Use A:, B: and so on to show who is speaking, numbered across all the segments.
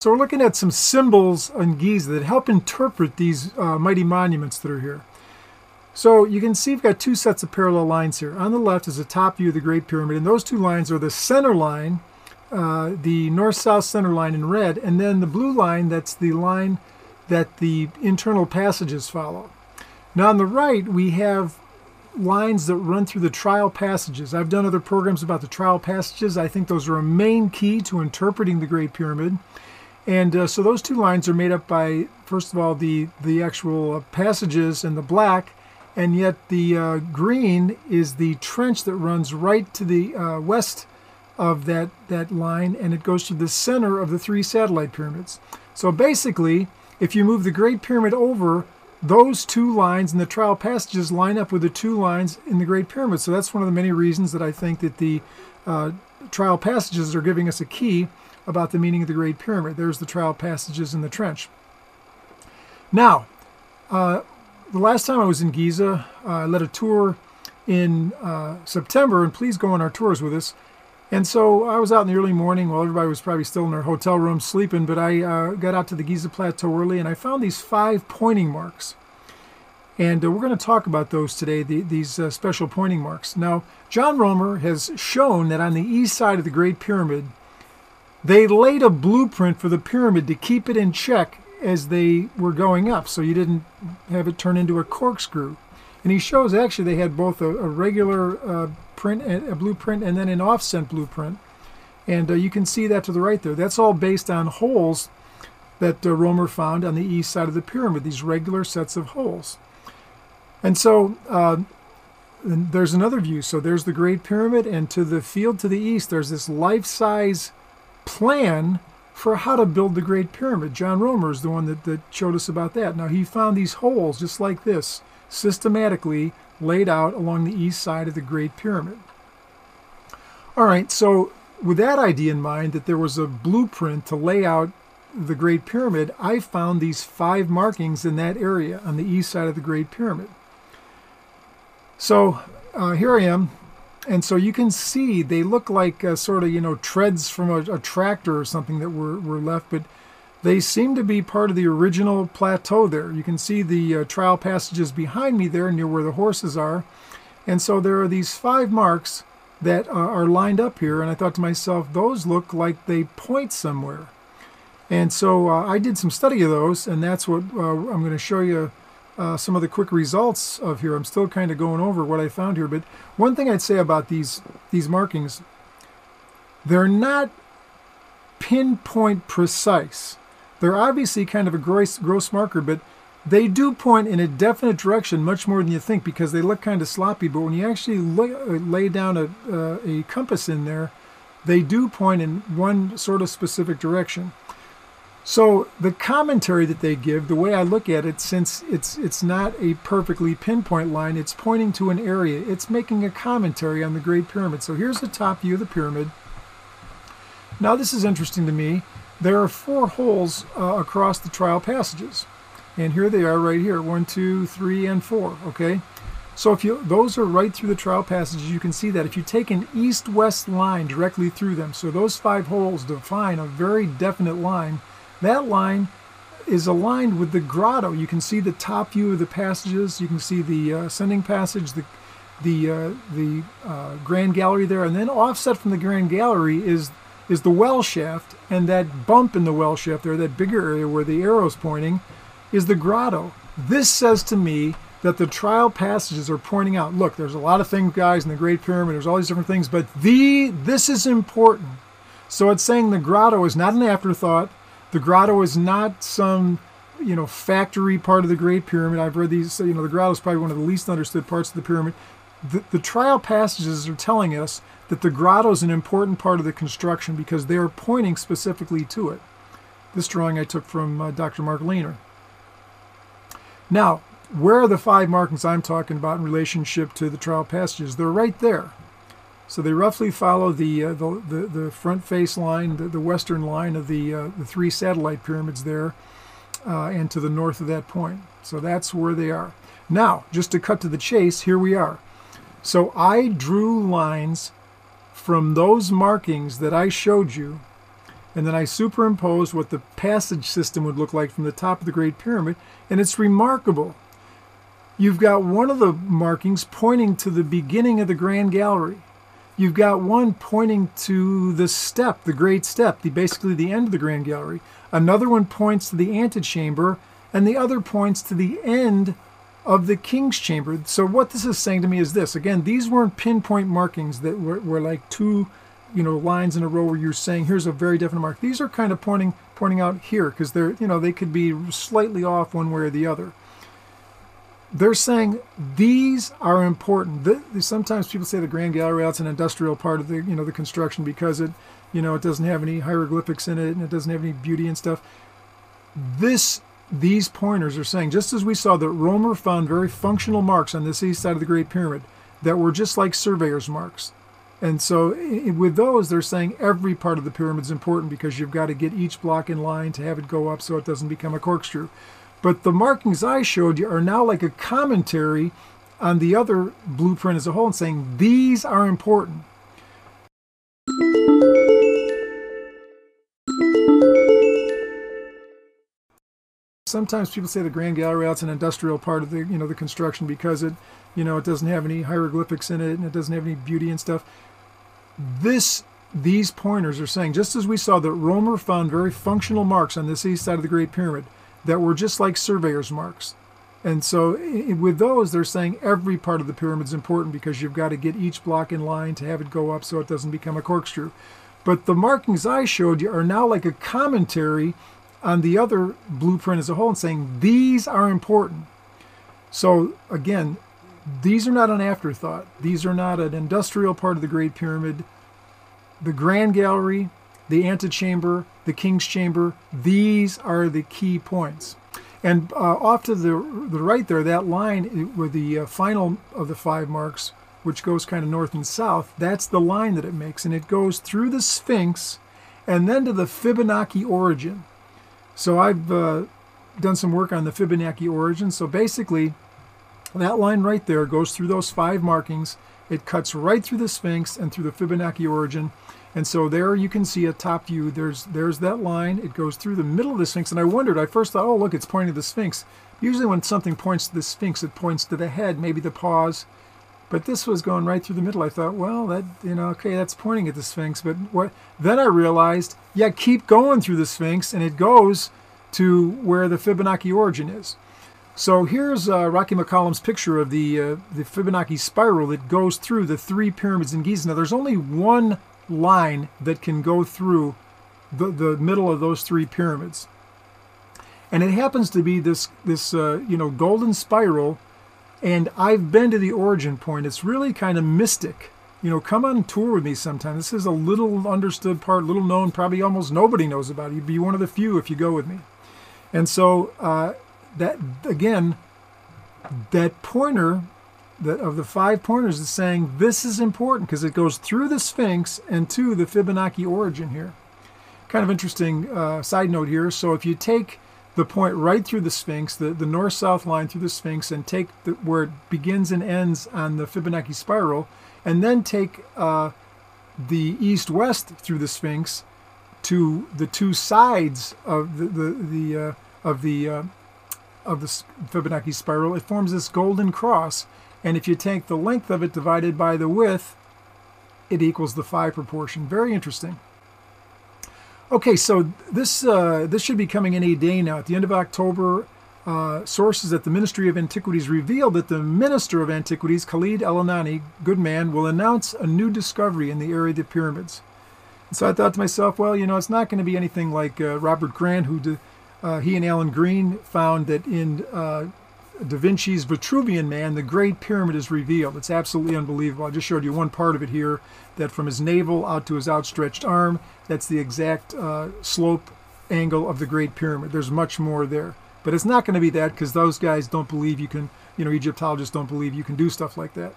A: So we're looking at some symbols in Giza that help interpret these uh, mighty monuments that are here. So you can see we've got two sets of parallel lines here. On the left is the top view of the Great Pyramid, and those two lines are the center line, uh, the north-south center line in red, and then the blue line, that's the line that the internal passages follow. Now on the right, we have lines that run through the trial passages. I've done other programs about the trial passages. I think those are a main key to interpreting the Great Pyramid. And uh, so those two lines are made up by, first of all, the, the actual uh, passages in the black, and yet the uh, green is the trench that runs right to the uh, west of that, that line, and it goes to the center of the three satellite pyramids. So basically, if you move the Great Pyramid over, those two lines in the trial passages line up with the two lines in the Great Pyramid. So that's one of the many reasons that I think that the uh, trial passages are giving us a key about the meaning of the Great Pyramid. There's the trial passages in the trench. Now, uh, the last time I was in Giza, uh, I led a tour in uh, September, and please go on our tours with us. And so I was out in the early morning while everybody was probably still in their hotel room sleeping, but I uh, got out to the Giza Plateau early and I found these five pointing marks. And uh, we're going to talk about those today, the, these uh, special pointing marks. Now, John Romer has shown that on the east side of the Great Pyramid, they laid a blueprint for the pyramid to keep it in check as they were going up, so you didn't have it turn into a corkscrew. And he shows actually they had both a, a regular uh, print, a blueprint, and then an offset blueprint. And uh, you can see that to the right there. That's all based on holes that uh, Romer found on the east side of the pyramid, these regular sets of holes. And so uh, and there's another view. So there's the Great Pyramid, and to the field to the east, there's this life-size plan for how to build the Great Pyramid. John Romer is the one that, that showed us about that. Now, he found these holes just like this, systematically laid out along the east side of the Great Pyramid. All right, so with that idea in mind, that there was a blueprint to lay out the Great Pyramid, I found these five markings in that area on the east side of the Great Pyramid. So uh, here I am and so you can see they look like uh, sort of you know treads from a, a, tractor or something that were, were left but they seem to be part of the original plateau there. You can see the uh, trial passages behind me there near where the horses are. And so there are these five marks that uh, are lined up here and i thought to myself those look like they point somewhere. And so uh, i did some study of those and that's what uh, i'm going to show you uh, some of the quick results of here. I'm still kind of going over what I found here, but one thing I'd say about these these markings, they're not pinpoint precise. They're obviously kind of a gross, gross marker, but they do point in a definite direction much more than you think because they look kind of sloppy. But when you actually lay, uh, lay down a, uh, a compass in there, they do point in one sort of specific direction. So the commentary that they give, the way I look at it, since it's it's not a perfectly pinpoint line, it's pointing to an area. It's making a commentary on the Great Pyramid. So here's the top view of the pyramid. Now this is interesting to me. There are four holes uh, across the trial passages. And here they are right here, one, two, three, and four, okay? So if you those are right through the trial passages, you can see that. If you take an east-west line directly through them, so those five holes define a very definite line, that line is aligned with the grotto. You can see the top view of the passages. You can see the uh, ascending passage, the the uh, the uh, grand gallery there, and then offset from the grand gallery is is the well shaft, and that bump in the well shaft there, that bigger area where the arrow's pointing, is the grotto. This says to me that the trial passages are pointing out. Look, there's a lot of things, guys, in the Great Pyramid. There's all these different things, but the this is important. So it's saying the grotto is not an afterthought. The grotto is not some you know factory part of the Great Pyramid. I've read these. You know, the grotto is probably one of the least understood parts of the pyramid. The, the trial passages are telling us that the grotto is an important part of the construction because they are pointing specifically to it. This drawing I took from uh, Dr. Mark Lehner. Now, where are the five markings I'm talking about in relationship to the trial passages? They're right there. So they roughly follow the uh, the, the, the, front face line, the, the western line of the uh, the three satellite pyramids there, uh, and to the north of that point. So that's where they are. Now, just to cut to the chase, here we are. So I drew lines from those markings that I showed you, and then I superimposed what the passage system would look like from the top of the Great Pyramid, and it's remarkable. You've got one of the markings pointing to the beginning of the Grand Gallery. You've got one pointing to the step, the Great Step, the basically the end of the Grand Gallery. Another one points to the antechamber, and the other points to the end of the King's Chamber. So what this is saying to me is this. Again, these weren't pinpoint markings that were, were like two, you know, lines in a row where you're saying here's a very definite mark. These are kind of pointing pointing out here because they're, you know, they could be slightly off one way or the other they're saying these are important. Sometimes people say the Grand Gallery out's an industrial part of the you know the construction because it you know it doesn't have any hieroglyphics in it and it doesn't have any beauty and stuff. This these pointers are saying just as we saw that Romer found very functional marks on this east side of the Great Pyramid that were just like surveyor's marks. And so with those, they're saying every part of the pyramid is important because you've got to get each block in line to have it go up so it doesn't become a corkscrew. But the markings I showed you are now like a commentary on the other blueprint as a whole and saying these are important. Sometimes people say the Grand Gallery out's an industrial part of the you know the construction because it you know it doesn't have any hieroglyphics in it and it doesn't have any beauty and stuff. This these pointers are saying just as we saw that Romer found very functional marks on this east side of the Great Pyramid that were just like surveyor's marks. And so with those, they're saying every part of the pyramid is important because you've got to get each block in line to have it go up so it doesn't become a corkscrew. But the markings I showed you are now like a commentary on the other blueprint as a whole and saying these are important. So again, these are not an afterthought. These are not an industrial part of the Great Pyramid. The Grand Gallery, the antechamber, the king's chamber. These are the key points. And uh, off to the, the right there, that line with the uh, final of the five marks, which goes kind of north and south, that's the line that it makes. And it goes through the Sphinx and then to the Fibonacci origin. So I've uh, done some work on the Fibonacci origin. So basically, that line right there goes through those five markings. It cuts right through the Sphinx and through the Fibonacci origin. And so there you can see a top view. There's there's that line. It goes through the middle of the Sphinx. And I wondered, I first thought, oh, look, it's pointing to the Sphinx. Usually when something points to the Sphinx, it points to the head, maybe the paws. But this was going right through the middle. I thought, well, that, you know, okay, that's pointing at the Sphinx. But what? then I realized, yeah, keep going through the Sphinx, and it goes to where the Fibonacci origin is. So here's uh, Rocky McCollum's picture of the uh, the Fibonacci spiral that goes through the three pyramids in Giza. Now, there's only one line that can go through the, the middle of those three pyramids. And it happens to be this, this uh, you know, golden spiral. And I've been to the origin point. It's really kind of mystic. You know, come on tour with me sometime. This is a little understood part, little known, probably almost nobody knows about it. You'd be one of the few if you go with me. And so uh, that, again, that pointer that of the five pointers is saying this is important because it goes through the Sphinx and to the Fibonacci origin here. Kind of interesting uh, side note here. So if you take the point right through the Sphinx, the, the north-south line through the Sphinx, and take the, where it begins and ends on the Fibonacci spiral, and then take uh, the east-west through the Sphinx to the two sides of the the, the uh, of the uh, of the Fibonacci spiral, it forms this golden cross. And if you take the length of it divided by the width, it equals the phi proportion. Very interesting. Okay, so this uh, this should be coming any day now. At the end of October, uh, sources at the Ministry of Antiquities revealed that the Minister of Antiquities, Khalid El-Anani, good man, will announce a new discovery in the area of the pyramids. And so I thought to myself, well, you know, it's not going to be anything like uh, Robert Grant, who uh, he and Alan Green found that in uh, Da Vinci's Vitruvian Man, the Great Pyramid is revealed. It's absolutely unbelievable. I just showed you one part of it here, that from his navel out to his outstretched arm, that's the exact uh, slope angle of the Great Pyramid. There's much more there. But it's not going to be that because those guys don't believe you can, you know, Egyptologists don't believe you can do stuff like that.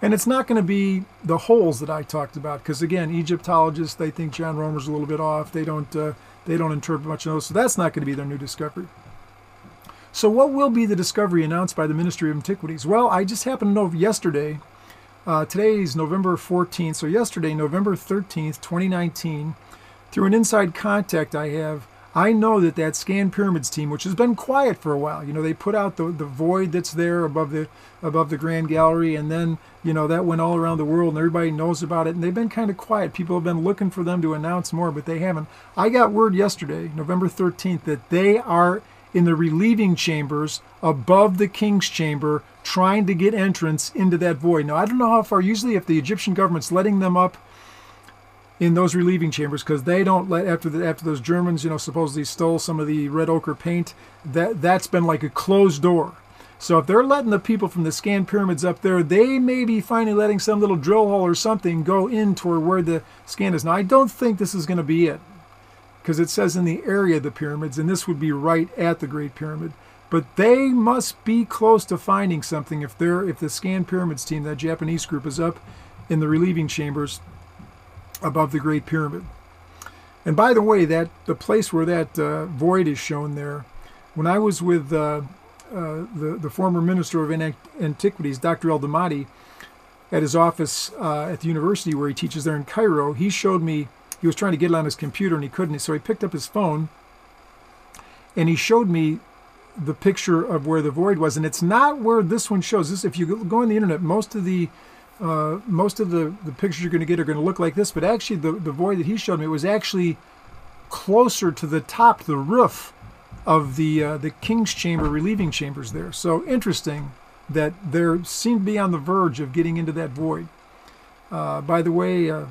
A: And it's not going to be the holes that I talked about because, again, Egyptologists, they think John Romer's a little bit off. They don't, uh, they don't interpret much of those. So that's not going to be their new discovery. So, what will be the discovery announced by the Ministry of Antiquities? Well, I just happened to know yesterday. Uh, today is November 14th, so yesterday, November 13th, 2019, through an inside contact I have, I know that that Scan Pyramids team, which has been quiet for a while, you know, they put out the, the void that's there above the above the Grand Gallery, and then you know that went all around the world, and everybody knows about it. And they've been kind of quiet. People have been looking for them to announce more, but they haven't. I got word yesterday, November 13th, that they are in the relieving chambers above the King's Chamber, trying to get entrance into that void. Now I don't know how far. Usually, if the Egyptian government's letting them up in those relieving chambers because they don't let after the after those Germans, you know, supposedly stole some of the red ochre paint. That that's been like a closed door. So if they're letting the people from the Scan Pyramids up there, they may be finally letting some little drill hole or something go in toward where the scan is. Now I don't think this is going to be it because it says in the area of the pyramids, and this would be right at the Great Pyramid. But they must be close to finding something if they're if the Scan Pyramids team, that Japanese group, is up in the relieving chambers above the Great Pyramid. And by the way, that the place where that uh, void is shown there, when I was with uh, uh, the, the former Minister of Antiquities, Dr. El Damati, at his office uh, at the university where he teaches there in Cairo, he showed me, he was trying to get it on his computer and he couldn't, so he picked up his phone and he showed me the picture of where the void was. And it's not where this one shows. This, if you go on the internet, most of the uh, most of the, the pictures you're going to get are going to look like this, but actually the, the void that he showed me was actually closer to the top, the roof of the uh, the King's Chamber relieving chambers there. So interesting that they seem to be on the verge of getting into that void. Uh, by the way, a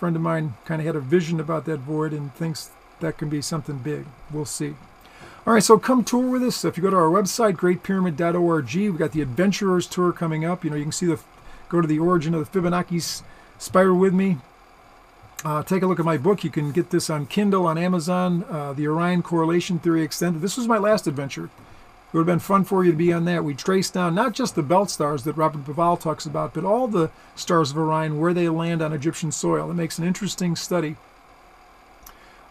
A: friend of mine kind of had a vision about that board and thinks that can be something big. We'll see. All right, so come tour with us. If you go to our website, greatpyramid.org, we've got the Adventurers Tour coming up. You know, you can see the go to the origin of the Fibonacci spiral with me. Uh, take a look at my book. You can get this on Kindle, on Amazon, uh, The Orion Correlation Theory Extended. This was my last adventure. It would have been fun for you to be on that. We traced down not just the belt stars that Robert Bauval talks about, but all the stars of Orion, where they land on Egyptian soil. It makes an interesting study.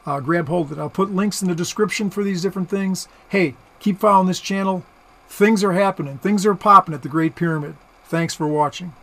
A: Uh, grab hold of it. I'll put links in the description for these different things. Hey, keep following this channel. Things are happening. Things are popping at the Great Pyramid. Thanks for watching.